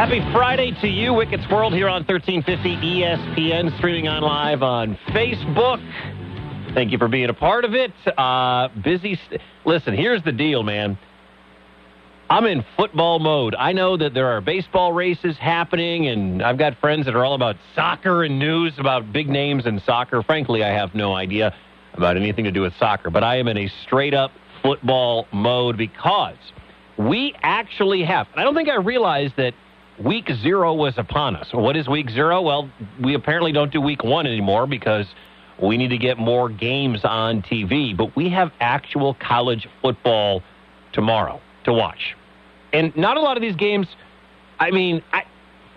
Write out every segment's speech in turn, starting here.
Happy Friday to you, Wicket's World, here on 1350 ESPN, streaming on live on Facebook. Thank you for being a part of it. Uh, busy. St- Listen, here's the deal, man. I'm in football mode. I know that there are baseball races happening, and I've got friends that are all about soccer and news about big names in soccer. Frankly, I have no idea about anything to do with soccer, but I am in a straight up football mode because we actually have. I don't think I realized that week zero was upon us. What is week zero? Well, we apparently don't do week one anymore because we need to get more games on TV. But we have actual college football tomorrow to watch. And not a lot of these games, I mean, I,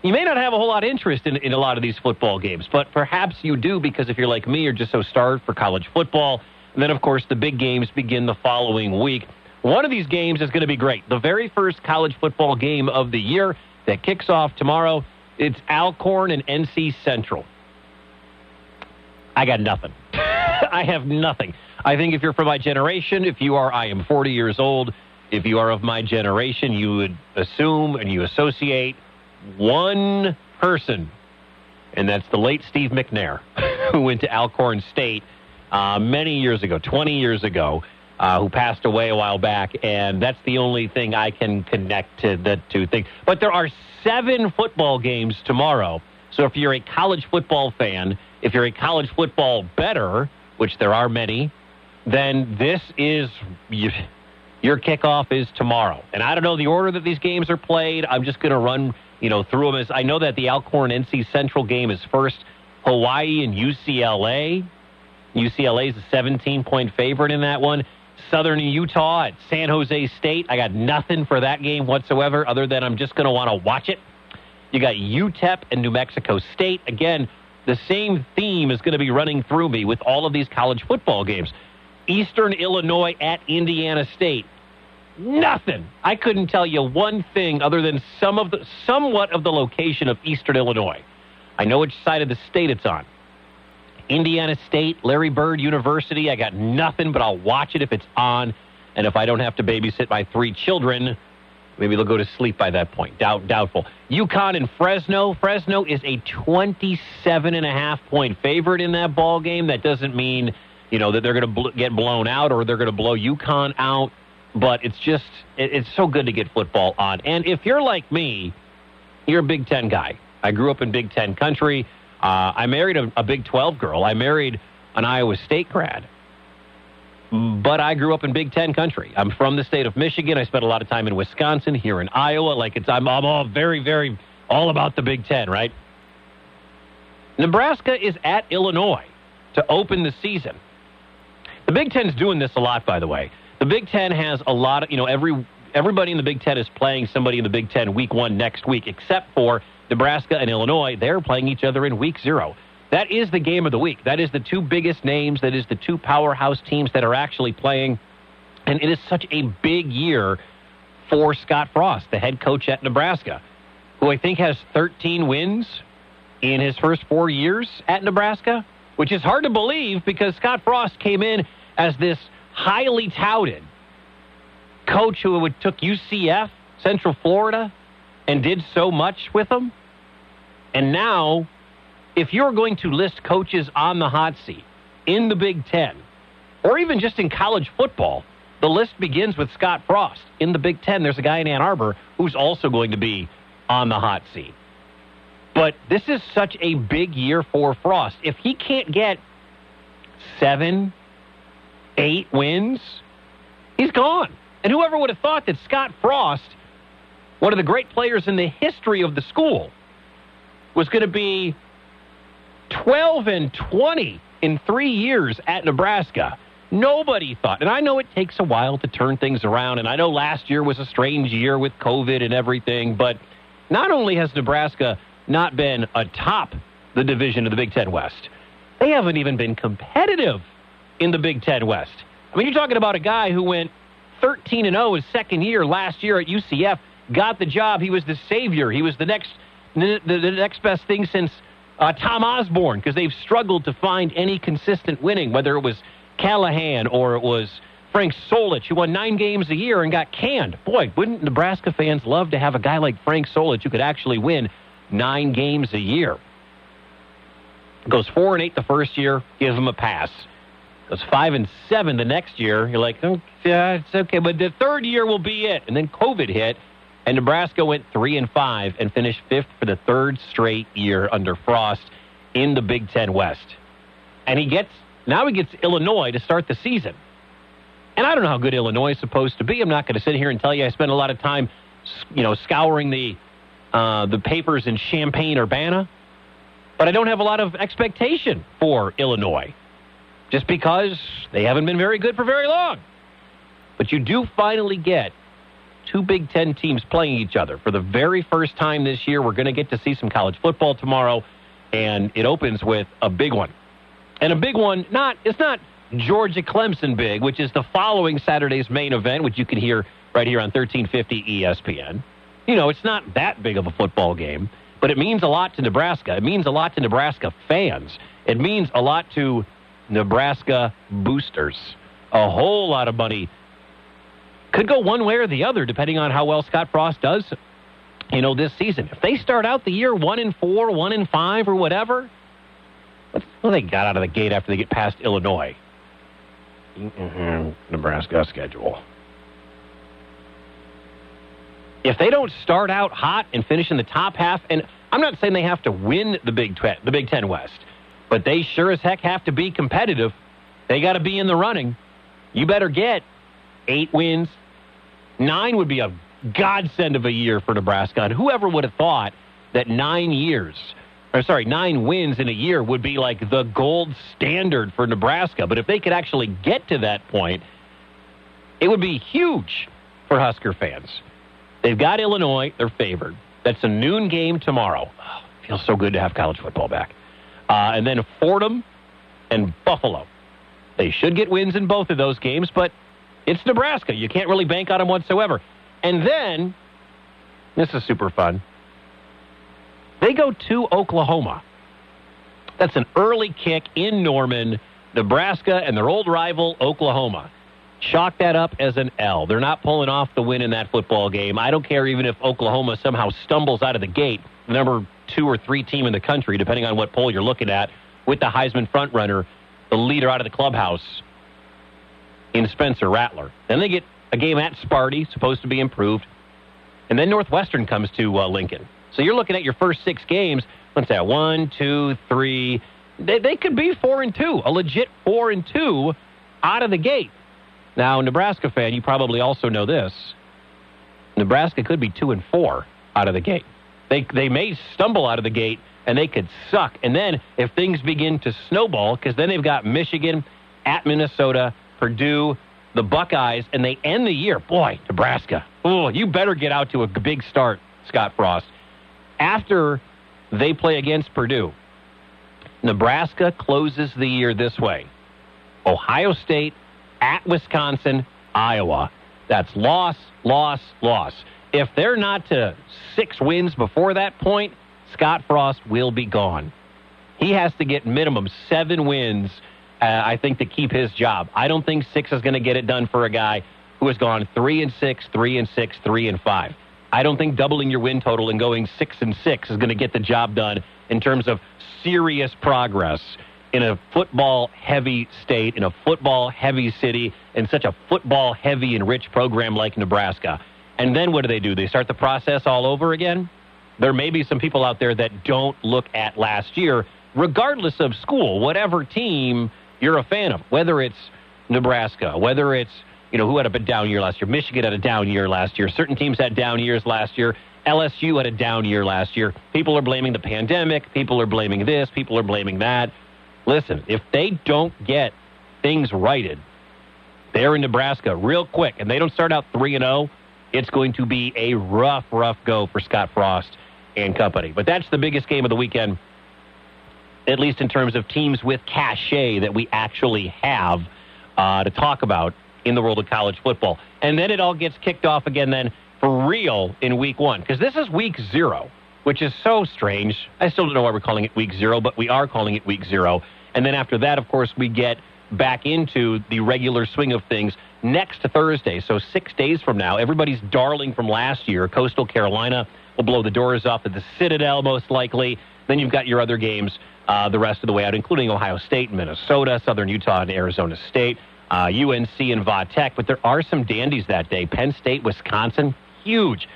you may not have a whole lot of interest in, in a lot of these football games, but perhaps you do because if you're like me, you're just so starved for college football. And then, of course, the big games begin the following week. One of these games is going to be great. The very first college football game of the year that kicks off tomorrow. It's Alcorn and NC Central. I got nothing. I have nothing. I think if you're from my generation, if you are, I am 40 years old. If you are of my generation, you would assume and you associate one person, and that's the late Steve McNair, who went to Alcorn State uh, many years ago, 20 years ago, uh, who passed away a while back, and that's the only thing I can connect to the two things. But there are seven football games tomorrow. So if you're a college football fan, if you're a college football bettor, which there are many, then this is your kickoff is tomorrow. And I don't know the order that these games are played. I'm just going to run, you know, through them as I know that the Alcorn NC Central game is first Hawaii and UCLA. UCLA is a 17 point favorite in that one. Southern Utah at San Jose State. I got nothing for that game whatsoever other than I'm just going to want to watch it. You got UTEP and New Mexico State. Again, the same theme is going to be running through me with all of these college football games. Eastern Illinois at Indiana State. Nothing. I couldn't tell you one thing other than some of the somewhat of the location of Eastern Illinois. I know which side of the state it's on. Indiana State, Larry Bird University. I got nothing, but I'll watch it if it's on. And if I don't have to babysit my three children, maybe they'll go to sleep by that point. Doubt, doubtful. UConn and Fresno. Fresno is a 27 and a half point favorite in that ball game. That doesn't mean, you know, that they're going to bl- get blown out or they're going to blow UConn out. But it's just, it, it's so good to get football on. And if you're like me, you're a Big Ten guy. I grew up in Big Ten country. Uh, I married a, a Big 12 girl. I married an Iowa State grad. But I grew up in Big Ten country. I'm from the state of Michigan. I spent a lot of time in Wisconsin, here in Iowa. Like it's, I'm, I'm all very, very all about the Big Ten, right? Nebraska is at Illinois to open the season. The Big Ten's doing this a lot, by the way. The Big Ten has a lot of, you know, every everybody in the Big Ten is playing somebody in the Big Ten week one next week, except for Nebraska and Illinois. They're playing each other in week zero. That is the game of the week. That is the two biggest names. That is the two powerhouse teams that are actually playing. And it is such a big year for Scott Frost, the head coach at Nebraska, who I think has 13 wins in his first four years at Nebraska, which is hard to believe because Scott Frost came in as this highly touted coach who took UCF, Central Florida, and did so much with them. And now, if you're going to list coaches on the hot seat in the Big Ten, or even just in college football, the list begins with Scott Frost. In the Big Ten, there's a guy in Ann Arbor who's also going to be on the hot seat. But this is such a big year for Frost. If he can't get seven, eight wins, he's gone. And whoever would have thought that Scott Frost, one of the great players in the history of the school, was going to be 12 and 20 in three years at Nebraska. Nobody thought, and I know it takes a while to turn things around, and I know last year was a strange year with COVID and everything, but not only has Nebraska not been atop the division of the Big Ten West, they haven't even been competitive in the Big Ten West. I mean, you're talking about a guy who went 13 and 0 his second year last year at UCF, got the job. He was the savior. He was the next the, the next best thing since uh, Tom Osborne because they've struggled to find any consistent winning, whether it was Callahan or it was Frank Solich, who won nine games a year and got canned. Boy, wouldn't Nebraska fans love to have a guy like Frank Solich who could actually win nine games a year? Goes four and eight the first year, give him a pass. Goes five and seven the next year. You're like, oh, yeah, it's okay, but the third year will be it. And then COVID hit, and Nebraska went three and five and finished fifth for the third straight year under Frost in the Big Ten West. And he gets now he gets Illinois to start the season. And I don't know how good Illinois is supposed to be. I'm not going to sit here and tell you I spent a lot of time, you know, scouring the uh, the papers in Champaign Urbana, but I don't have a lot of expectation for Illinois, just because they haven't been very good for very long. But you do finally get two Big Ten teams playing each other for the very first time this year. We're going to get to see some college football tomorrow, and it opens with a big one. And a big one, not it's not Georgia Clemson big, which is the following Saturday's main event, which you can hear right here on 1350 ESPN. You know, it's not that big of a football game, but it means a lot to Nebraska. It means a lot to Nebraska fans. It means a lot to Nebraska boosters. A whole lot of money could go one way or the other depending on how well Scott Frost does, you know, this season. If they start out the year one and four, one and five, or whatever, well, they got out of the gate after they get past Illinois. Mm-hmm. Nebraska schedule. If they don't start out hot and finish in the top half, and I'm not saying they have to win the Big Ten, the Big Ten West, but they sure as heck have to be competitive. They got to be in the running. You better get eight wins. Nine would be a godsend of a year for Nebraska. And whoever would have thought that nine years or sorry, nine wins in a year would be like the gold standard for Nebraska. But if they could actually get to that point, it would be huge for Husker fans. They've got Illinois, they're favored. That's a noon game tomorrow. Oh, feels so good to have college football back. Uh, and then Fordham and Buffalo. They should get wins in both of those games, but it's Nebraska. You can't really bank on them whatsoever. And then, this is super fun. They go to Oklahoma. That's an early kick in Norman, Nebraska, and their old rival, Oklahoma. Chalk that up as an L. They're not pulling off the win in that football game. I don't care even if Oklahoma somehow stumbles out of the gate, number two or three team in the country, depending on what poll you're looking at, with the Heisman frontrunner, the leader out of the clubhouse in Spencer Rattler. Then they get a game at Sparty, supposed to be improved. And then Northwestern comes to uh, Lincoln. So you're looking at your first six games. What's that? One, two, three. They, they could be four and two, a legit four and two out of the gate. Now, Nebraska fan, you probably also know this. Nebraska could be two and four out of the gate. They they may stumble out of the gate and they could suck. And then if things begin to snowball, because then they've got Michigan at Minnesota, Purdue, the Buckeyes, and they end the year. Boy, Nebraska. Oh, you better get out to a big start, Scott Frost after they play against Purdue, Nebraska closes the year this way Ohio State at Wisconsin, Iowa. That's loss, loss, loss. If they're not to six wins before that point, Scott Frost will be gone. He has to get minimum seven wins, uh, I think, to keep his job. I don't think six is going to get it done for a guy who has gone three and six, three and six, three and five. I don't think doubling your win total and going six and six is going to get the job done in terms of serious progress in a football heavy state, in a football heavy city, in such a football heavy and rich program like Nebraska. And then what do they do? They start the process all over again? There may be some people out there that don't look at last year, regardless of school, whatever team you're a fan of, whether it's Nebraska, whether it's you know, who had a down year last year? Michigan had a down year last year. Certain teams had down years last year. LSU had a down year last year. People are blaming the pandemic. People are blaming this. People are blaming that. Listen, if they don't get things righted there in Nebraska real quick and they don't start out 3 and 0, it's going to be a rough, rough go for Scott Frost and company. But that's the biggest game of the weekend, at least in terms of teams with cachet that we actually have uh, to talk about in the world of college football. And then it all gets kicked off again then for real in week one. Because this is week zero, which is so strange. I still don't know why we're calling it week zero, but we are calling it week zero. And then after that, of course, we get back into the regular swing of things next Thursday, so six days from now. Everybody's darling from last year, Coastal Carolina, will blow the doors off at the Citadel, most likely. Then you've got your other games uh, the rest of the way out, including Ohio State Minnesota, Southern Utah and Arizona State, uh, UNC and Va Tech. But there are some dandies that day. Penn State, Wisconsin, huge,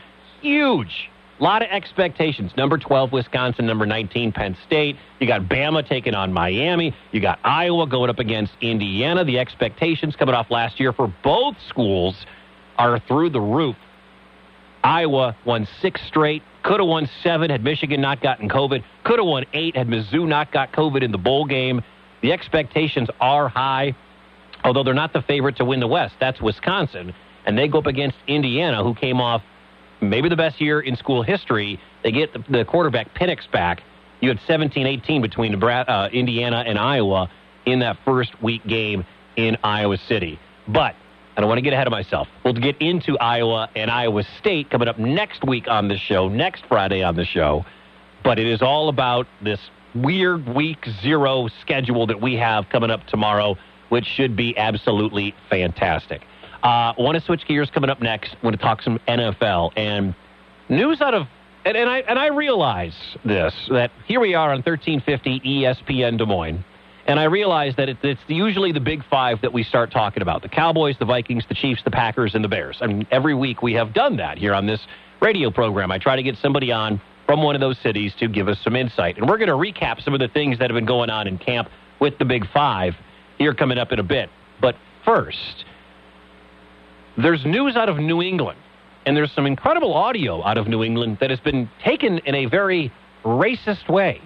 huge. A lot of expectations. Number 12, Wisconsin. Number 19, Penn State. You got Bama taking on Miami. You got Iowa going up against Indiana. The expectations coming off last year for both schools are through the roof. Iowa won six straight. Could have won seven had Michigan not gotten COVID. Could have won eight had Mizzou not got COVID in the bowl game. The expectations are high, although they're not the favorite to win the West. That's Wisconsin. And they go up against Indiana, who came off maybe the best year in school history. They get the, quarterback Penix back. You had 17-18 between uh, Indiana and Iowa in that first week game in Iowa City. But I don't want to get ahead of myself. We'll get into Iowa and Iowa State coming up next week on the show, next Friday on the show. But it is all about this weird week zero schedule that we have coming up tomorrow, which should be absolutely fantastic. Uh, want to switch gears coming up next. Want to talk some NFL and news out of and, and I and I realize this that here we are on 1350 ESPN Des Moines and I realize that it, it's usually the big five that we start talking about the Cowboys, the Vikings, the Chiefs, the Packers, and the Bears. Mean, every week we have done that here on this radio program. I try to get somebody on from one of those cities to give us some insight. And we're going to recap some of the things that have been going on in camp with the big five here coming up in a bit. But first, there's news out of New England. And there's some incredible audio out of New England that has been taken in a very racist way.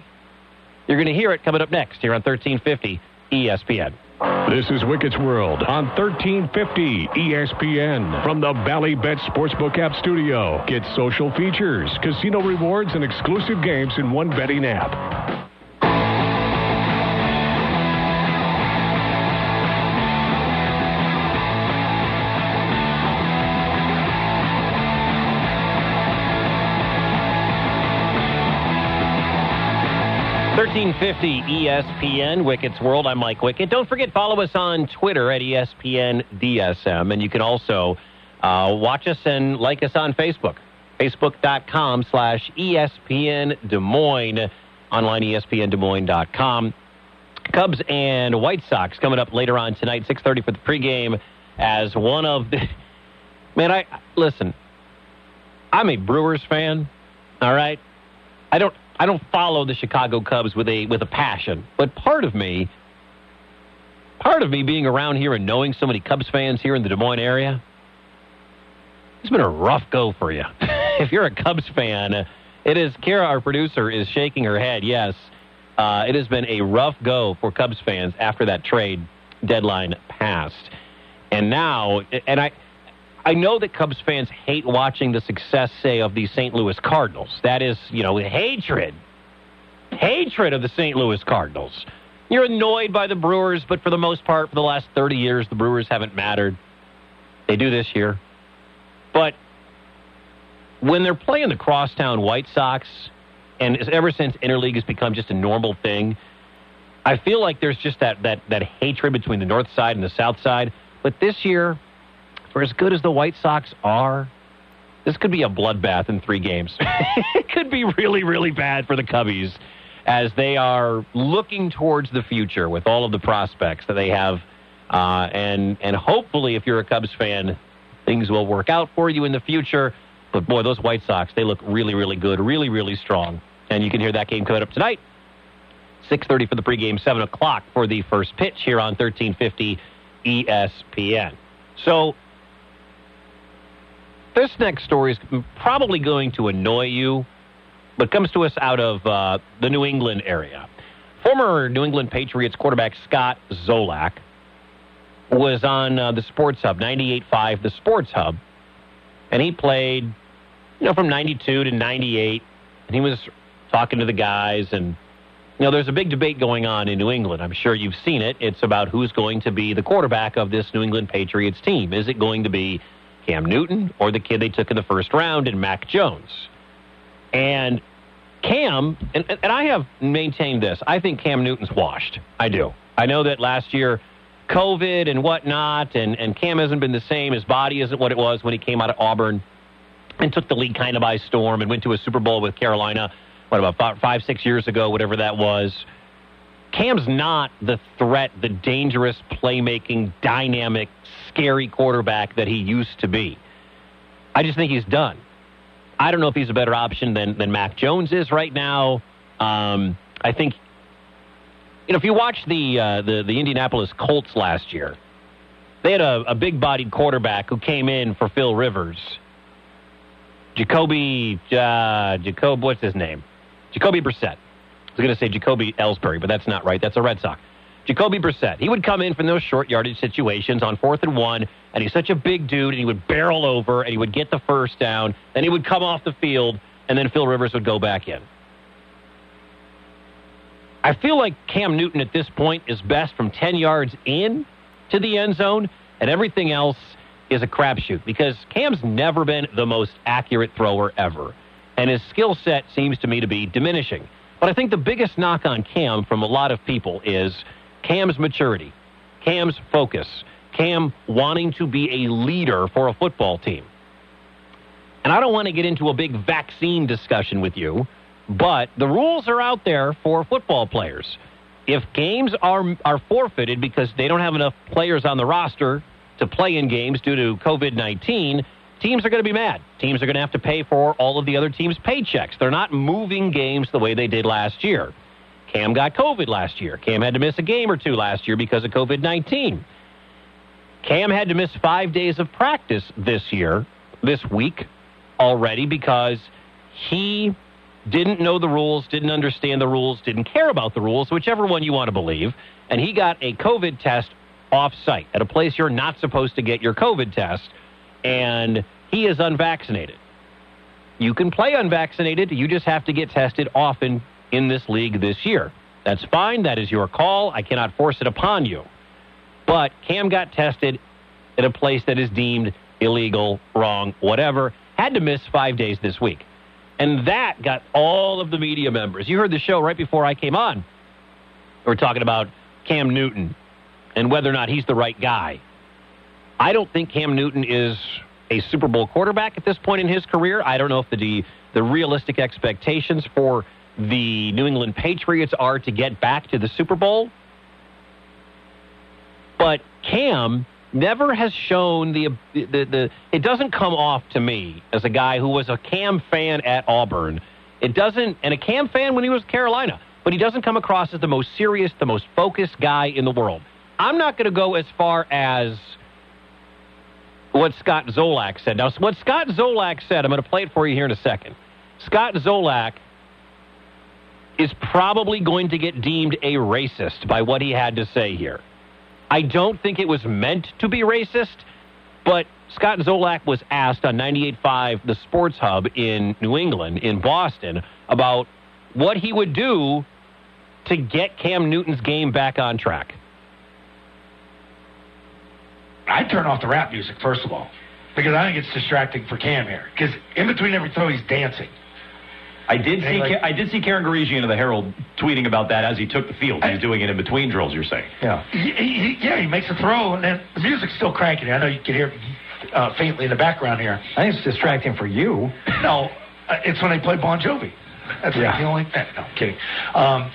You're going to hear it coming up next here on 1350 ESPN. This is Wicket's World on 1350 ESPN from the Bally Bet Sportsbook app studio. Get social features, casino rewards, and exclusive games in one betting app. 1350 ESPN, Wicket's World. I'm Mike Wicket. Don't forget, follow us on Twitter at ESPN DSM. And you can also uh, watch us and like us on Facebook. Facebook.com slash ESPN Des Moines. Online, ESPNDesMoines.com. Cubs and White Sox coming up later on tonight, 6.30 for the pregame as one of the... Man, I... Listen, I'm a Brewers fan, all right? I don't I don't follow the Chicago Cubs with a with a passion, but part of me, part of me being around here and knowing so many Cubs fans here in the Des Moines area, it's been a rough go for you. if you're a Cubs fan, it is. Kara, our producer, is shaking her head. Yes, uh, it has been a rough go for Cubs fans after that trade deadline passed, and now, and I. I know that Cubs fans hate watching the success, say, of the St. Louis Cardinals. That is, you know, hatred. Hatred of the St. Louis Cardinals. You're annoyed by the Brewers, but for the most part, for the last 30 years, the Brewers haven't mattered. They do this year. But when they're playing the crosstown White Sox, and ever since interleague has become just a normal thing, I feel like there's just that, that, that hatred between the north side and the south side. But this year, for as good as the White Sox are, this could be a bloodbath in three games. it could be really, really bad for the Cubbies as they are looking towards the future with all of the prospects that they have. Uh, and, and hopefully, if you're a Cubs fan, things will work out for you in the future. But boy, those White Sox, they look really, really good, really, really strong. And you can hear that game coming up tonight. 6.30 for the pregame, 7 o'clock for the first pitch here on 1350 ESPN. So this next story is probably going to annoy you, but comes to us out of uh, the New England area. Former New England Patriots quarterback Scott Zolak was on uh, the Sports Hub, 98.5, the Sports Hub, and he played, you know, from 92 to 98, and he was talking to the guys, and, you know, there's a big debate going on in New England. I'm sure you've seen it. It's about who's going to be the quarterback of this New England Patriots team. Is it going to be Cam Newton or the kid they took in the first round in Mac Jones. And Cam, and, and I have maintained this, I think Cam Newton's washed. I do. I know that last year COVID and whatnot, and, and Cam hasn't been the same. His body isn't what it was when he came out of Auburn and took the league kind of by storm and went to a Super Bowl with Carolina, what, about five, five six years ago, whatever that was. Cam's not the threat, the dangerous, playmaking, dynamic, scary quarterback that he used to be. I just think he's done. I don't know if he's a better option than, than Mac Jones is right now. Um, I think, you know, if you watch the, uh, the, the Indianapolis Colts last year, they had a, a big bodied quarterback who came in for Phil Rivers. Jacoby, uh, Jacob, what's his name? Jacoby Brissett. I was going to say Jacoby Ellsbury, but that's not right. That's a Red Sox. Jacoby Brissett. He would come in from those short yardage situations on fourth and one, and he's such a big dude, and he would barrel over, and he would get the first down, then he would come off the field, and then Phil Rivers would go back in. I feel like Cam Newton at this point is best from 10 yards in to the end zone, and everything else is a crapshoot because Cam's never been the most accurate thrower ever, and his skill set seems to me to be diminishing. But I think the biggest knock on Cam from a lot of people is Cam's maturity, Cam's focus, Cam wanting to be a leader for a football team. And I don't want to get into a big vaccine discussion with you, but the rules are out there for football players. If games are are forfeited because they don't have enough players on the roster to play in games due to COVID 19, teams are going to be mad. Teams are going to have to pay for all of the other teams' paychecks. They're not moving games the way they did last year. Cam got COVID last year. Cam had to miss a game or two last year because of COVID 19. Cam had to miss five days of practice this year, this week already, because he didn't know the rules, didn't understand the rules, didn't care about the rules, whichever one you want to believe. And he got a COVID test off site at a place you're not supposed to get your COVID test. And he is unvaccinated. You can play unvaccinated, you just have to get tested often in this league this year. That's fine. That is your call. I cannot force it upon you. But Cam got tested at a place that is deemed illegal, wrong, whatever. Had to miss five days this week. And that got all of the media members. You heard the show right before I came on. We're talking about Cam Newton and whether or not he's the right guy. I don't think Cam Newton is a Super Bowl quarterback at this point in his career. I don't know if the the realistic expectations for the New England Patriots are to get back to the Super Bowl. But Cam never has shown the, the, the, it doesn't come off to me as a guy who was a Cam fan at Auburn. It doesn't, and a Cam fan when he was Carolina, but he doesn't come across as the most serious, the most focused guy in the world. I'm not going to go as far as what Scott Zolak said. Now, what Scott Zolak said, I'm going to play it for you here in a second. Scott Zolak is probably going to get deemed a racist by what he had to say here. I don't think it was meant to be racist, but Scott Zolak was asked on 98.5, the Sports Hub in New England, in Boston, about what he would do to get Cam Newton's game back on track. I'd turn off the rap music, first of all, because I think it's distracting for Cam here. Because in between every throw, he's dancing. I did see like, I did see Karen of the Herald tweeting about that as he took the field. He's doing it in between drills. You're saying? Yeah. He, he, yeah, he makes a throw, and then the music's still cranking. I know you can hear uh, faintly in the background here. I think it's distracting for you. No, uh, it's when they play Bon Jovi. That's yeah. like the only. Eh, no, I'm kidding. Um,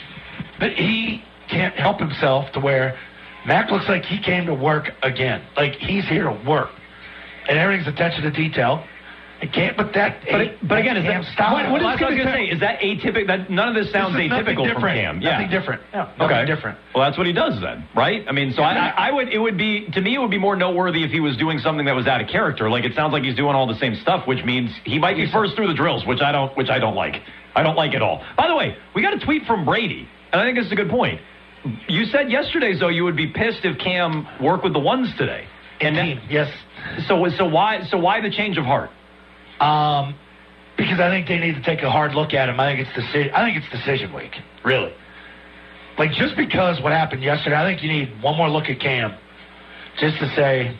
but he can't help himself to where Mac looks like he came to work again. Like he's here to work, and everything's attention to detail. It can't, but that. But, it, but again, is that style? What, what well, is I was going to say is that atypical. That none of this sounds this atypical from Cam. Yeah. Nothing different. Yeah, nothing okay. different. Well, that's what he does then, right? I mean, so I, I would. It would be to me. It would be more noteworthy if he was doing something that was out of character. Like it sounds like he's doing all the same stuff, which means he might be first through the drills, which I don't. Which I don't like. I don't like at all. By the way, we got a tweet from Brady, and I think this is a good point. You said yesterday, though, you would be pissed if Cam worked with the ones today. And then, yes. So so why so why the change of heart? Um, because I think they need to take a hard look at him. I think it's decision. I think it's decision week. Really. Like just because what happened yesterday, I think you need one more look at Cam, just to say,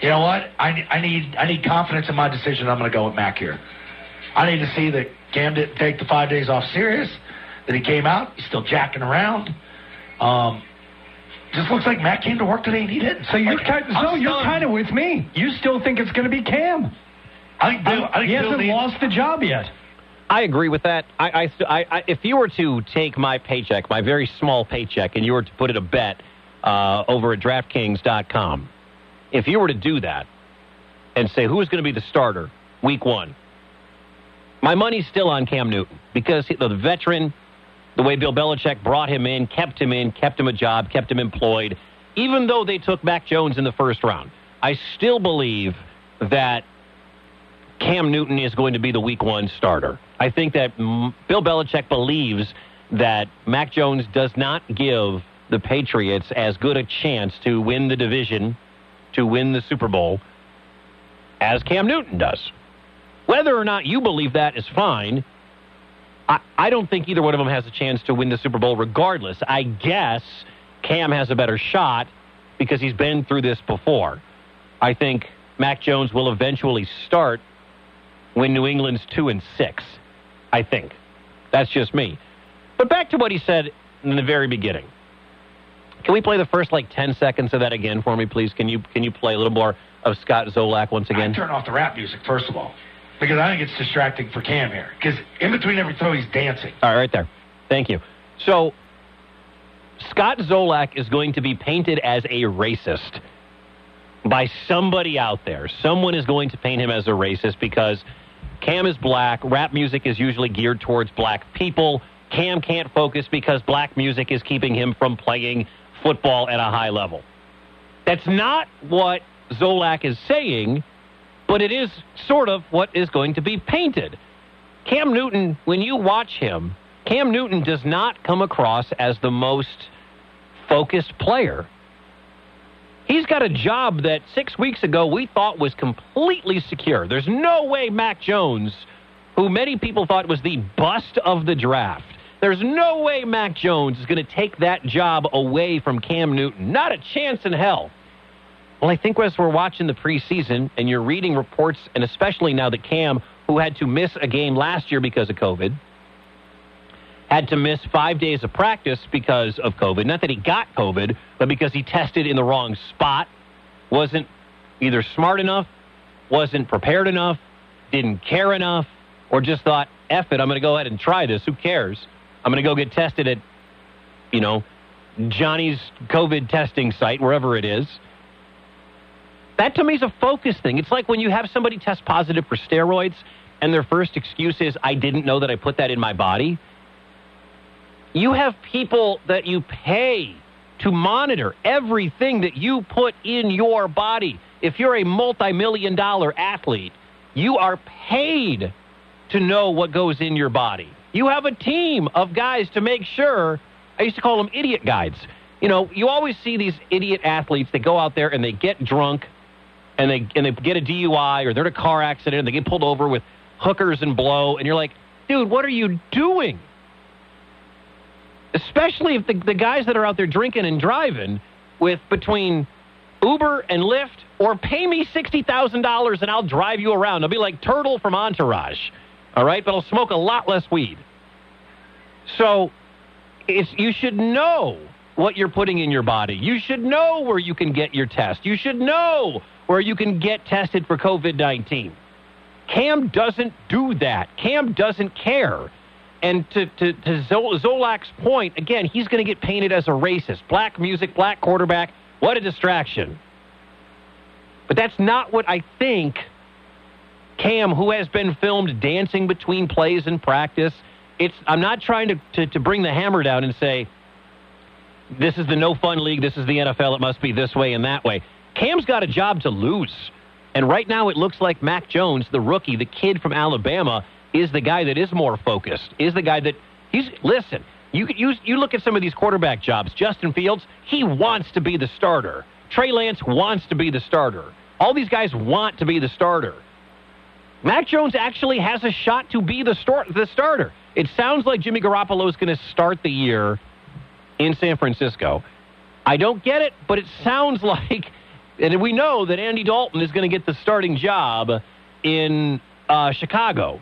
you know what? I, I need I need confidence in my decision. I'm going to go with Mac here. I need to see that Cam didn't take the five days off serious. That he came out, he's still jacking around. Um, Just looks like Matt came to work today and he didn't. So you're Like, kind, I'm so you're kind of with me. You still think it's going to be Cam? I think Bill. I think he Bill hasn't needs- lost the job yet. I agree with that. I, I, I, I, if you were to take my paycheck, my very small paycheck, and you were to put it a bet uh, over at DraftKings.com, if you were to do that and say who's going to be the starter week one, my money's still on Cam Newton because the veteran, the way Bill Belichick brought him in, kept him in, kept him a job, kept him employed. Even though they took Mac Jones in the first round, I still believe that Cam Newton is going to be the week one starter. I think that Bill Belichick believes that Mac Jones does not give the Patriots as good a chance to win the division, to win the Super Bowl, as Cam Newton does. Whether or not you believe that is fine. I, I don't think either one of them has a chance to win the Super Bowl regardless. I guess Cam has a better shot because he's been through this before. I think Mac Jones will eventually start when New England's two and six. I think that's just me. But back to what he said in the very beginning. Can we play the first like ten seconds of that again for me, please? Can you can you play a little more of Scott Zolak once I again? turn off the rap music first of all because I think it's distracting for Cam here. Because in between every throw, he's dancing. All right, right there. Thank you. So Scott Zolak is going to be painted as a racist by somebody out there. Someone is going to paint him as a racist because Cam is black. Rap music is usually geared towards black people. Cam can't focus because black music is keeping him from playing football at a high level. That's not what Zolak is saying, but it is sort of what is going to be painted. Cam Newton, when you watch him, Cam Newton does not come across as the most focused player. He's got a job that six weeks ago we thought was completely secure. There's no way Mac Jones, who many people thought was the bust of the draft, there's no way Mac Jones is going to take that job away from Cam Newton. Not a chance in hell. Well, I think as we're watching the preseason and you're reading reports, and especially now that Cam, who had to miss a game last year because of COVID, had to miss five days of practice because of COVID. Not that he got COVID, but because he tested in the wrong spot, wasn't either smart enough, wasn't prepared enough, didn't care enough, or just thought, F it, I'm going to go ahead and try this. Who cares? I'm going to go get tested at, you know, Johnny's COVID testing site, wherever it is. That to me is a focus thing. It's like when you have somebody test positive for steroids and their first excuse is, I didn't know that I put that in my body. You have people that you pay to monitor everything that you put in your body. If you're a multi million dollar athlete, you are paid to know what goes in your body. You have a team of guys to make sure. I used to call them idiot guides. You know, you always see these idiot athletes that go out there and they get drunk and they and they get a DUI or they're in a car accident and they get pulled over with hookers and blow and you're like, dude, what are you doing? Especially if the, the guys that are out there drinking and driving with between Uber and Lyft or pay me $60,000 and I'll drive you around. I'll be like Turtle from Entourage. All right, but I'll smoke a lot less weed. So it's you should know what you're putting in your body. You should know where you can get your test. You should know where you can get tested for COVID 19. Cam doesn't do that. Cam doesn't care. And to, to, to Zol- Zolak's point, again, he's going to get painted as a racist. Black music, black quarterback. What a distraction. But that's not what I think Cam, who has been filmed dancing between plays in practice, it's I'm not trying to, to, to bring the hammer down and say, this is the no fun league, this is the NFL, it must be this way and that way. Cam's got a job to lose. And right now it looks like Mac Jones, the rookie, the kid from Alabama, is the guy that is more focused, is the guy that he's listen, you you you look at some of these quarterback jobs, Justin Fields, he wants to be the starter. Trey Lance wants to be the starter. All these guys want to be the starter. Mac Jones actually has a shot to be the, start, the starter. It sounds like Jimmy Garoppolo is going to start the year in San Francisco. I don't get it, but it sounds like, and we know that Andy Dalton is going to get the starting job in uh, Chicago.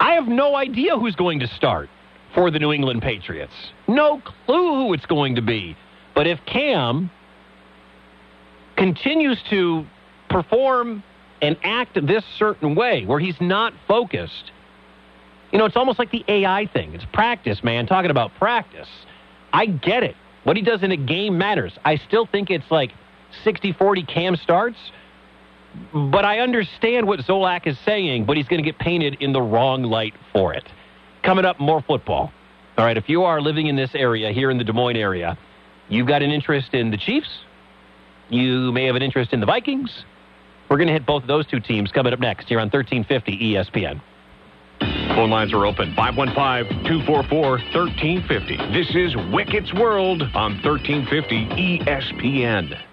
I have no idea who's going to start. for the New England Patriots. No clue who it's going to be. But if Cam continues to perform and act this certain way where he's not focused, you know, it's almost like the AI thing. It's practice, man. Talking about practice. I get it. What he does in a game matters. I still think it's like 60 40 Cam starts, but I understand what Zolak is saying, but he's going to get painted in the wrong light for it. Coming up, more football. All right, if you are living in this area, here in the Des Moines area, you've got an interest in the Chiefs, you may have an interest in the Vikings. We're going to hit both of those two teams coming up next here on 1350 ESPN. Phone lines are open 515 244 1350. This is Wicket's World on 1350 ESPN.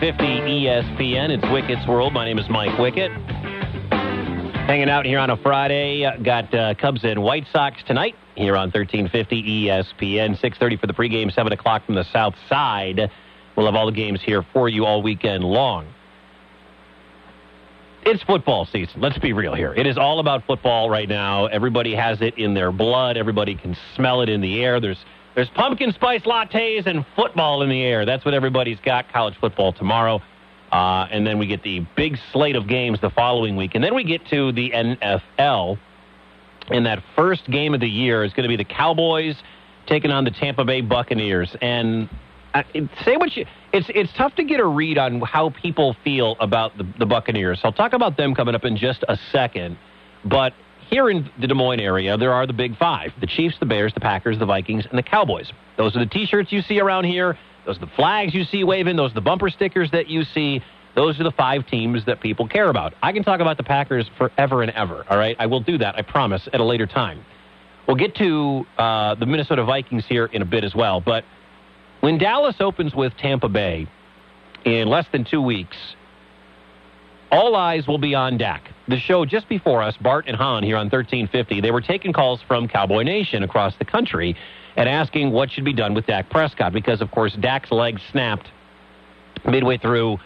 Thirteen fifty ESPN. It's Wicket's World. My name is Mike Wicket. Hanging out here on a Friday. Uh, Got uh, Cubs and White Sox tonight here on 1350 ESPN. 6.30 for the pregame, 7 o'clock from the south side. We'll have all the games here for you all weekend long. It's football season. Let's be real here. It is all about football right now. Everybody has it in their blood. Everybody can smell it in the air. There's there's pumpkin spice lattes and football in the air. That's what everybody's got. College football tomorrow. Uh, and then we get the big slate of games the following week. And then we get to the NFL. And that first game of the year is going to be the Cowboys taking on the Tampa Bay Buccaneers. And uh, say what you. It's it's tough to get a read on how people feel about the, the Buccaneers. I'll talk about them coming up in just a second. But here in the Des Moines area, there are the big five the Chiefs, the Bears, the Packers, the Vikings, and the Cowboys. Those are the t shirts you see around here. Those are the flags you see waving. Those are the bumper stickers that you see. Those are the five teams that people care about. I can talk about the Packers forever and ever, all right? I will do that, I promise, at a later time. We'll get to uh, the Minnesota Vikings here in a bit as well. But when Dallas opens with Tampa Bay in less than two weeks, all eyes will be on Dak. The show just before us, Bart and Hahn here on 1350, they were taking calls from Cowboy Nation across the country and asking what should be done with Dak Prescott because, of course, Dak's leg snapped midway through,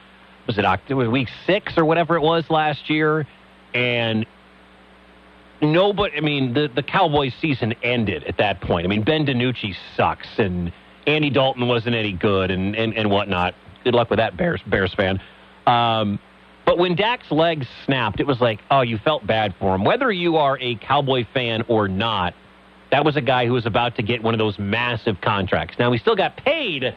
was it October, week six or whatever it was last year? And nobody, I mean, the, the Cowboys season ended at that point. I mean, Ben DiNucci sucks and Andy Dalton wasn't any good and, and, and whatnot. Good luck with that, Bears, Bears fan. Um, but when Dak's legs snapped, it was like, oh, you felt bad for him. Whether you are a Cowboy fan or not, that was a guy who was about to get one of those massive contracts. Now, he still got paid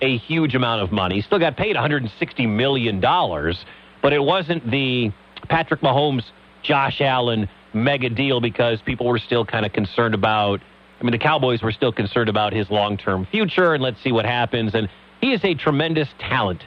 a huge amount of money. He still got paid $160 million, but it wasn't the Patrick Mahomes, Josh Allen mega deal because people were still kind of concerned about, I mean, the Cowboys were still concerned about his long term future, and let's see what happens. And he is a tremendous talent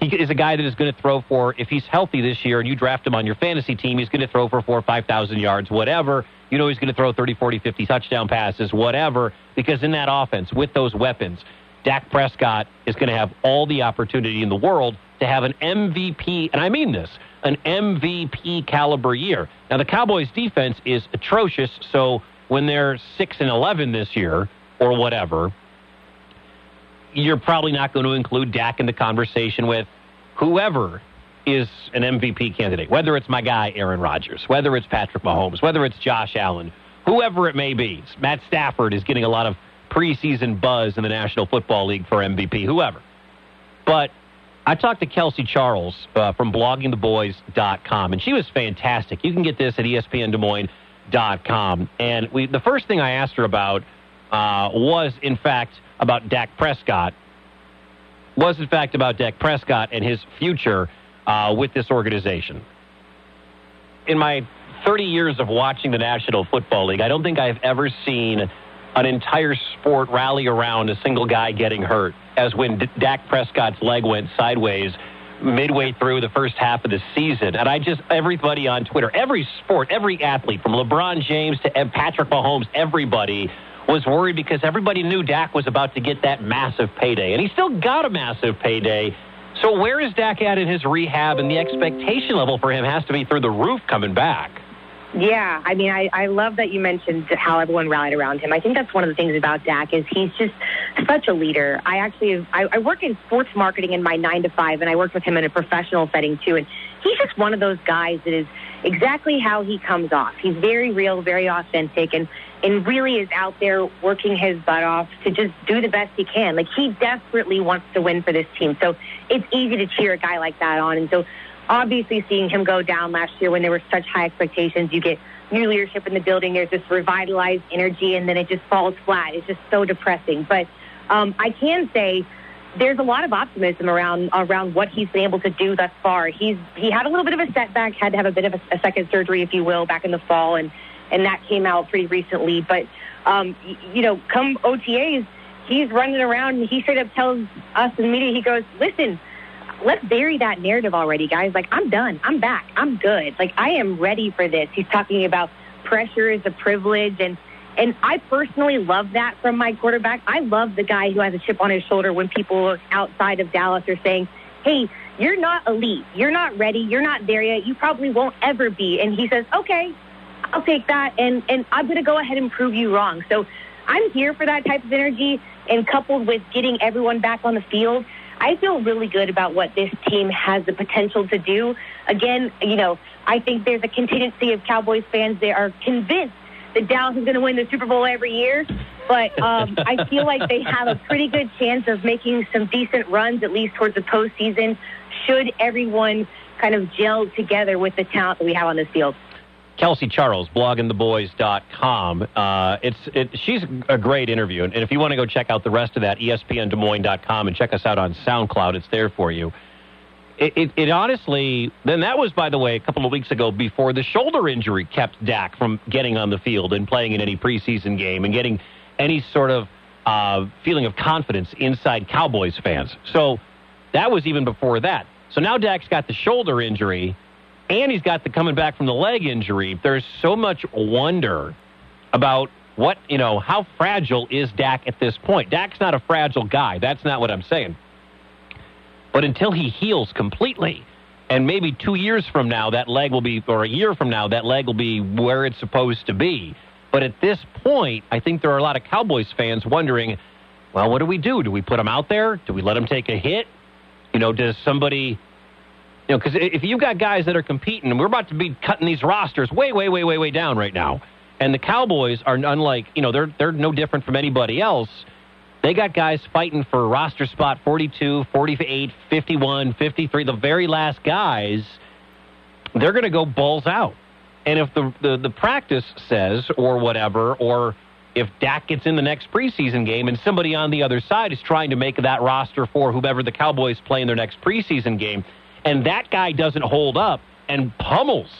he is a guy that is going to throw for, if he's healthy this year and you draft him on your fantasy team, he's going to throw for four or 5,000 yards, whatever. You know he's going to throw 30, 40, 50 touchdown passes, whatever, because in that offense, with those weapons, Dak Prescott is going to have all the opportunity in the world to have an MVP, and I mean this, an MVP caliber year. Now, the Cowboys' defense is atrocious, so when they're 6 and 11 this year, or whatever, you're probably not going to include Dak in the conversation with whoever is an MVP candidate, whether it's my guy Aaron Rodgers, whether it's Patrick Mahomes, whether it's Josh Allen, whoever it may be. Matt Stafford is getting a lot of preseason buzz in the National Football League for MVP, whoever. But I talked to Kelsey Charles uh, from bloggingtheboys.com, and she was fantastic. You can get this at espndesmoines.com. And we, the first thing I asked her about uh, was, in fact, about Dak Prescott was, in fact, about Dak Prescott and his future uh, with this organization. In my 30 years of watching the National Football League, I don't think I've ever seen an entire sport rally around a single guy getting hurt as when D- Dak Prescott's leg went sideways midway through the first half of the season. And I just, everybody on Twitter, every sport, every athlete, from LeBron James to Patrick Mahomes, everybody was worried because everybody knew Dak was about to get that massive payday. And he still got a massive payday. So where is Dak at in his rehab? And the expectation level for him has to be through the roof coming back. Yeah, I mean, I, I love that you mentioned how everyone rallied around him. I think that's one of the things about Dak is he's just such a leader. I actually I, I work in sports marketing in my nine to five, and I work with him in a professional setting too. And he's just one of those guys that is exactly how he comes off. He's very real, very authentic, and and really is out there working his butt off to just do the best he can. Like he desperately wants to win for this team. So it's easy to cheer a guy like that on. And so obviously seeing him go down last year when there were such high expectations, you get new leadership in the building. There's this revitalized energy, and then it just falls flat. It's just so depressing. But um, I can say there's a lot of optimism around around what he's been able to do thus far. He's he had a little bit of a setback, had to have a bit of a, a second surgery, if you will, back in the fall, and and that came out pretty recently. But um, you know, come OTAs, he's running around and he straight up tells us in the media, he goes, "Listen." let's bury that narrative already, guys. Like, I'm done. I'm back. I'm good. Like, I am ready for this. He's talking about pressure is a privilege. And, and I personally love that from my quarterback. I love the guy who has a chip on his shoulder when people outside of Dallas are saying, hey, you're not elite. You're not ready. You're not there yet. You probably won't ever be. And he says, okay, I'll take that. And, and I'm going to go ahead and prove you wrong. So I'm here for that type of energy. And coupled with getting everyone back on the field, I feel really good about what this team has the potential to do. Again, you know, I think there's a contingency of Cowboys fans that are convinced that Dallas is going to win the Super Bowl every year. But um, I feel like they have a pretty good chance of making some decent runs, at least towards the postseason, should everyone kind of gel together with the talent that we have on this field. Kelsey Charles, bloggingtheboys.com. Uh, it's it, she's a great interview, and if you want to go check out the rest of that, ESPNDesMoines.com, and check us out on SoundCloud. It's there for you. It, it, it, honestly, then that was, by the way, a couple of weeks ago before the shoulder injury kept Dak from getting on the field and playing in any preseason game and getting any sort of uh, feeling of confidence inside Cowboys fans. So that was even before that. So now Dak's got the shoulder injury and he's got the coming back from the leg injury. There's so much wonder about what, you know, how fragile is Dak at this point? Dak's not a fragile guy. That's not what I'm saying. But until he heals completely, and maybe two years from now, that leg will be, or a year from now, that leg will be where it's supposed to be. But at this point, I think there are a lot of Cowboys fans wondering, well, what do we do? Do we put him out there? Do we let him take a hit? You know, does somebody you know, because if you've got guys that are competing, and we're about to be cutting these rosters way, way, way, way, way down right now, and the Cowboys are unlike, you know, they're they're no different from anybody else. They got guys fighting for roster spot 42, 48, 51, 53, the very last guys. They're going to go balls out. And if the, the, the practice says, or whatever, or if Dak gets in the next preseason game and somebody on the other side is trying to make that roster for whoever the Cowboys play in their next preseason game, and that guy doesn't hold up and pummels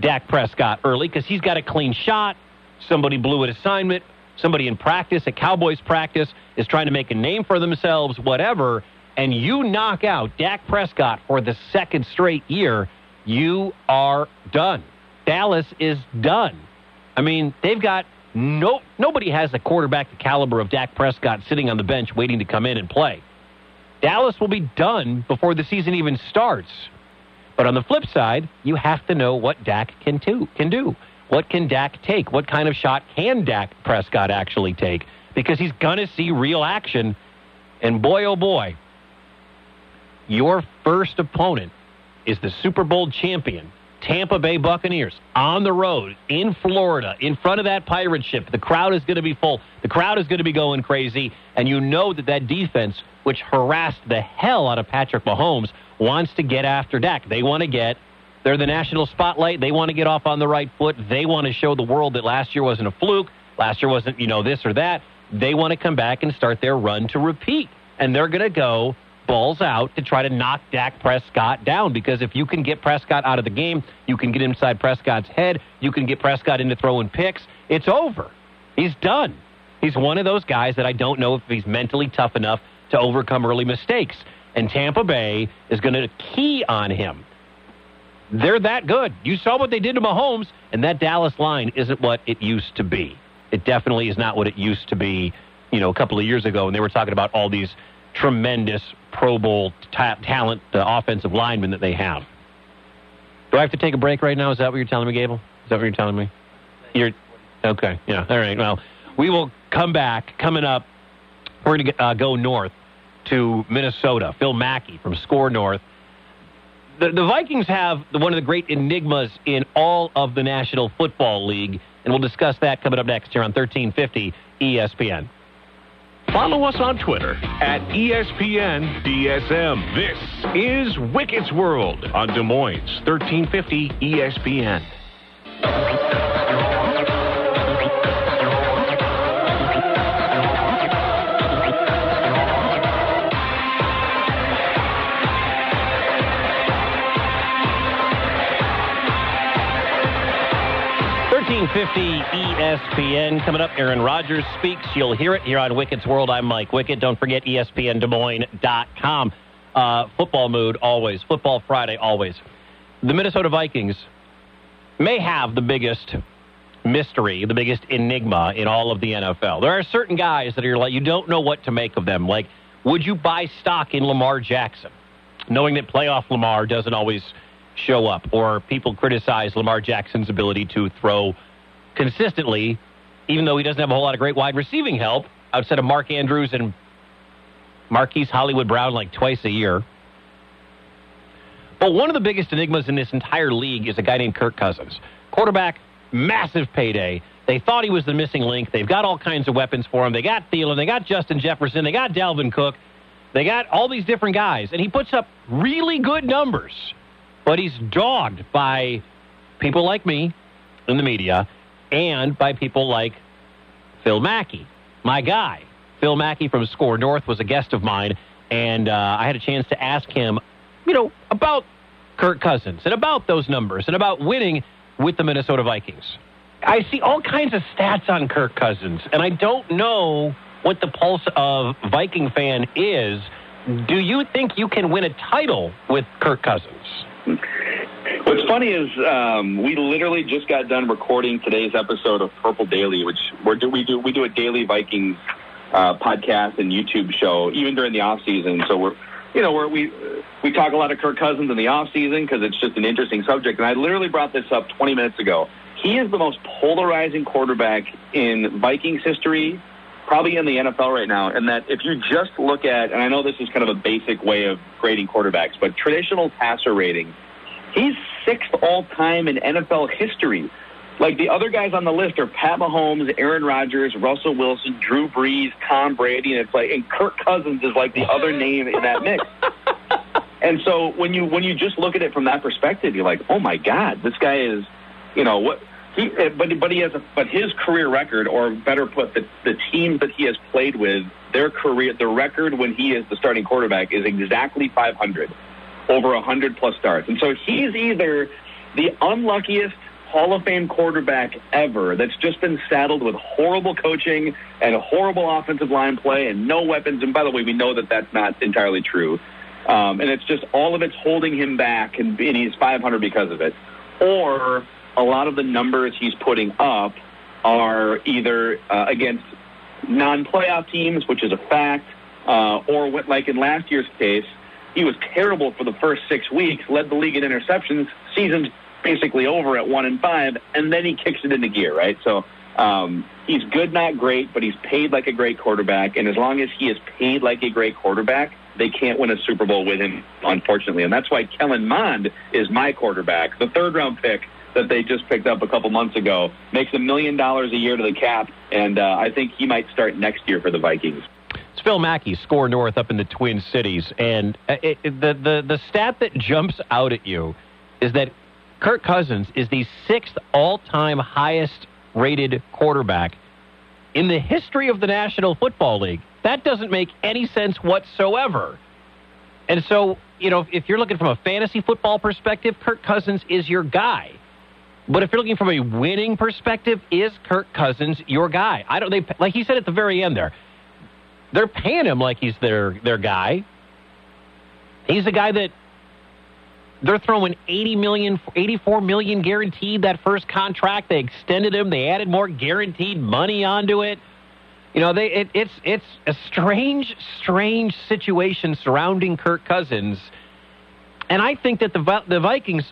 Dak Prescott early because he's got a clean shot. Somebody blew an assignment. Somebody in practice, a Cowboys practice, is trying to make a name for themselves, whatever, and you knock out Dak Prescott for the second straight year, you are done. Dallas is done. I mean, they've got no nobody has a quarterback the caliber of Dak Prescott sitting on the bench waiting to come in and play. Dallas will be done before the season even starts. But on the flip side, you have to know what Dak can do. Can do. What can Dak take? What kind of shot can Dak Prescott actually take? Because he's going to see real action. And boy, oh boy, your first opponent is the Super Bowl champion, Tampa Bay Buccaneers, on the road in Florida, in front of that pirate ship. The crowd is going to be full. The crowd is going to be going crazy. And you know that that defense which harassed the hell out of Patrick Mahomes, wants to get after Dak. They want to get, they're the national spotlight. They want to get off on the right foot. They want to show the world that last year wasn't a fluke. Last year wasn't, you know, this or that. They want to come back and start their run to repeat. And they're going to go balls out to try to knock Dak Prescott down because if you can get Prescott out of the game, you can get inside Prescott's head, you can get Prescott into throwing picks, it's over. He's done. He's one of those guys that I don't know if he's mentally tough enough to overcome early mistakes. And Tampa Bay is going to key on him. They're that good. You saw what they did to Mahomes, and that Dallas line isn't what it used to be. It definitely is not what it used to be, you know, a couple of years ago when they were talking about all these tremendous Pro Bowl ta- talent, the offensive linemen that they have. Do I have to take a break right now? Is that what you're telling me, Gable? Is that what you're telling me? You're okay. Yeah. All right. Well, we will come back. Coming up, we're going to uh, go north to Minnesota. Phil Mackey from SKOR North. The, the Vikings have one of the great enigmas in all of the National Football League, and we'll discuss that coming up next here on 1350 ESPN. Follow us on Twitter at ESPN DSM. This is Wicket's World on Des Moines, 1350 ESPN. Thirteen fifty ESPN coming up. Aaron Rodgers speaks. You'll hear it here on Wicket's World. I'm Mike Wicket. Don't forget ESPNDesMoines.com. Uh, football mood always. Football Friday always. The Minnesota Vikings may have the biggest mystery, the biggest enigma in all of the NFL. There are certain guys that are like you don't know what to make of them. Like, would you buy stock in Lamar Jackson, knowing that playoff Lamar doesn't always show up, or people criticize Lamar Jackson's ability to throw consistently, even though he doesn't have a whole lot of great wide receiving help outside of Mark Andrews and Marquise Hollywood Brown like twice a year. But one of the biggest enigmas in this entire league is a guy named Kirk Cousins. Quarterback, massive payday. They thought he was the missing link. They've got all kinds of weapons for him. They got Thielen, they got Justin Jefferson, they got Dalvin Cook, they got all these different guys, and he puts up really good numbers. But he's dogged by people like me in the media and by people like Phil Mackey, my guy. Phil Mackey from SKOR North was a guest of mine, and uh, I had a chance to ask him, you know, about Kirk Cousins and about those numbers and about winning with the Minnesota Vikings. I see all kinds of stats on Kirk Cousins, and I don't know what the pulse of Viking fan is. Do you think you can win a title with Kirk Cousins? What's funny is um, we literally just got done recording today's episode of Purple Daily, which we do we do a daily Vikings uh, podcast and YouTube show even during the off season. So we're you know we're, we we talk a lot of Kirk Cousins in the off season because it's just an interesting subject. And I literally brought this up 20 minutes ago. He is the most polarizing quarterback in Vikings history, probably in the NFL right now. And that if you just look at, and I know this is kind of a basic way of grading quarterbacks, but traditional passer rating, he's sixth all time in NFL history. Like the other guys on the list are Pat Mahomes, Aaron Rodgers, Russell Wilson, Drew Brees, Tom Brady, and it's like, and Kirk Cousins is like the other name in that mix. And so when you when you just look at it from that perspective, you're like, oh my God, this guy is, you know what. He, but but he has a but his career record, or better put, the the teams that he has played with, their career, the record when he is the starting quarterback is exactly 500, over 100 plus starts, and so he's either the unluckiest Hall of Fame quarterback ever that's just been saddled with horrible coaching and horrible offensive line play and no weapons. And by the way, we know that that's not entirely true. Um, and it's just all of it's holding him back, and, and he's 500 because of it. Or a lot of the numbers he's putting up are either uh, against non-playoff teams, which is a fact, uh, or what, like in last year's case, he was terrible for the first six weeks, led the league in interceptions. Season's basically over at one and five, and then he kicks it into gear, right? So um, he's good, not great, but he's paid like a great quarterback. And as long as he is paid like a great quarterback, they can't win a Super Bowl with him, unfortunately. And that's why Kellen Mond is my quarterback, the third round pick that they just picked up a couple months ago. Makes a million dollars a year to the cap, and uh, I think he might start next year for the Vikings. It's Phil Mackey, SKOR North up in the Twin Cities, and uh, it, it, the the the stat that jumps out at you is that Kirk Cousins is the sixth all-time highest-rated quarterback in the history of the National Football League. That doesn't make any sense whatsoever. And so, you know, if you're looking from a fantasy football perspective, Kirk Cousins is your guy. But if you're looking from a winning perspective, is Kirk Cousins your guy? I don't. They like he said at the very end there. They're paying him like he's their their guy. He's a guy that they're throwing 80 million, 84 million guaranteed that first contract. They extended him. They added more guaranteed money onto it. You know, they it, it's it's a strange, strange situation surrounding Kirk Cousins, and I think that the the Vikings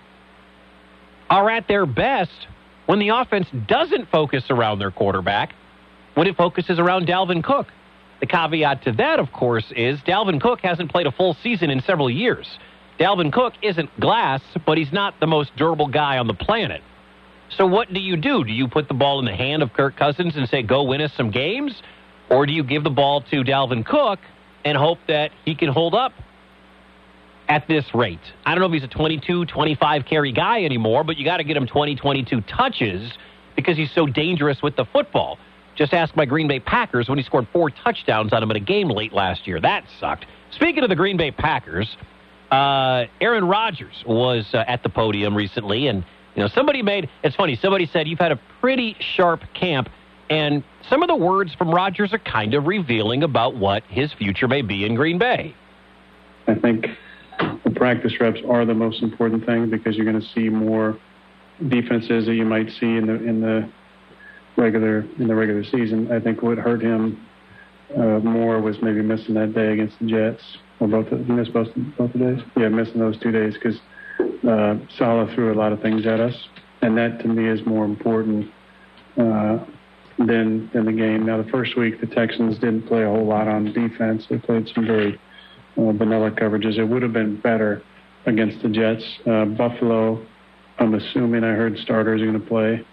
are at their best when the offense doesn't focus around their quarterback, when it focuses around Dalvin Cook. The caveat to that, of course, is Dalvin Cook hasn't played a full season in several years. Dalvin Cook isn't glass, but he's not the most durable guy on the planet. So what do you do? Do you put the ball in the hand of Kirk Cousins and say, go win us some games? Or do you give the ball to Dalvin Cook and hope that he can hold up at this rate? I don't know if he's a 22, 25 carry guy anymore, but you got to get him 20, 22 touches because he's so dangerous with the football. Just ask my Green Bay Packers when he scored four touchdowns on him in a game late last year. That sucked. Speaking of the Green Bay Packers, uh, Aaron Rodgers was uh, at the podium recently, and you know somebody made it's funny. Somebody said you've had a pretty sharp camp, and some of the words from Rodgers are kind of revealing about what his future may be in Green Bay. I think the practice reps are the most important thing because you're going to see more defenses that you might see in the in the regular in the regular season. I think what hurt him uh, more was maybe missing that day against the Jets, or both. He missed both both the days. Yeah, missing those two days because uh, Saleh threw a lot of things at us, and that to me is more important uh, than than the game. Now, the first week the Texans didn't play a whole lot on defense. They played some very uh, vanilla coverages. It would have been better against the Jets. Uh, Buffalo, I'm assuming I heard starters are going to play.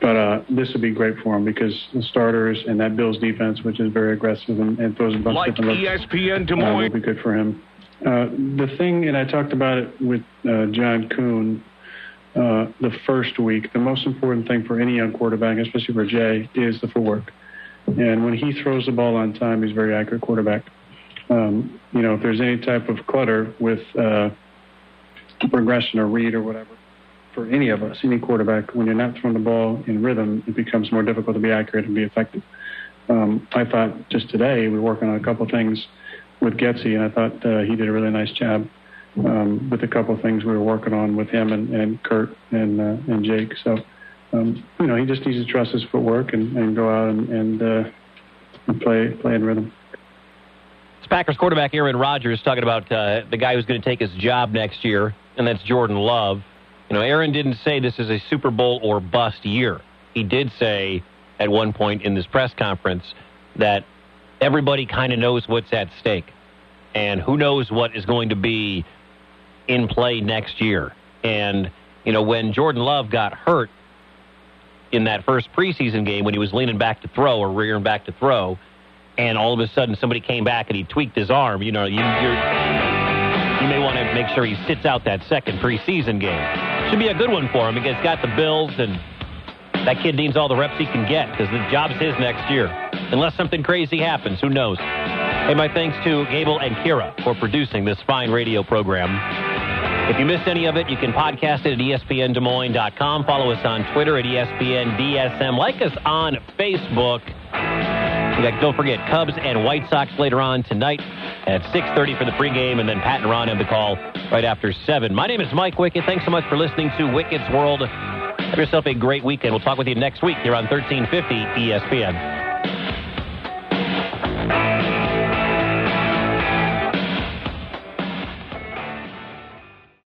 But uh, this would be great for him because the starters and that Bills defense, which is very aggressive and, and throws a bunch Like of different looks, ESPN Des uh, will be good for him. Uh, the thing, and I talked about it with uh, John Kuhn uh, the first week, the most important thing for any young quarterback, especially for Jay, is the footwork. And when he throws the ball on time, he's a very accurate quarterback. Um, you know, if there's any type of clutter with uh, progression or read or whatever, for any of us, any quarterback, when you're not throwing the ball in rhythm, it becomes more difficult to be accurate and be effective. Um, I thought just today we were working on a couple things with Getsy, and I thought uh, he did a really nice job um, with a couple of things we were working on with him and, and Kurt and uh, and Jake. So, um, you know, he just needs to trust his footwork and, and go out and, and, uh, and play play in rhythm. It's Packers quarterback Aaron Rodgers talking about uh, the guy who's going to take his job next year, and that's Jordan Love. You know, Aaron didn't say this is a Super Bowl or bust year. He did say at one point in this press conference that everybody kind of knows what's at stake, and who knows what is going to be in play next year. And you know, when Jordan Love got hurt in that first preseason game when he was leaning back to throw or rearing back to throw, and all of a sudden somebody came back and he tweaked his arm, you know, you, you may want to make sure he sits out that second preseason game. Should be a good one for him because he's got the Bills, and that kid needs all the reps he can get because the job's his next year. Unless something crazy happens, who knows? Hey, my thanks to Gable and Kira for producing this fine radio program. If you missed any of it, you can podcast it at E espndesmoines.com. Follow us on Twitter at ESPNDSM. Like us on Facebook. Don't forget Cubs and White Sox later on tonight at 6.30 for the pregame, and then Pat and Ron have the call right after 7. My name is Mike Wickett. Thanks so much for listening to Wickett's World. Have yourself a great weekend. We'll talk with you next week here on 1350 ESPN.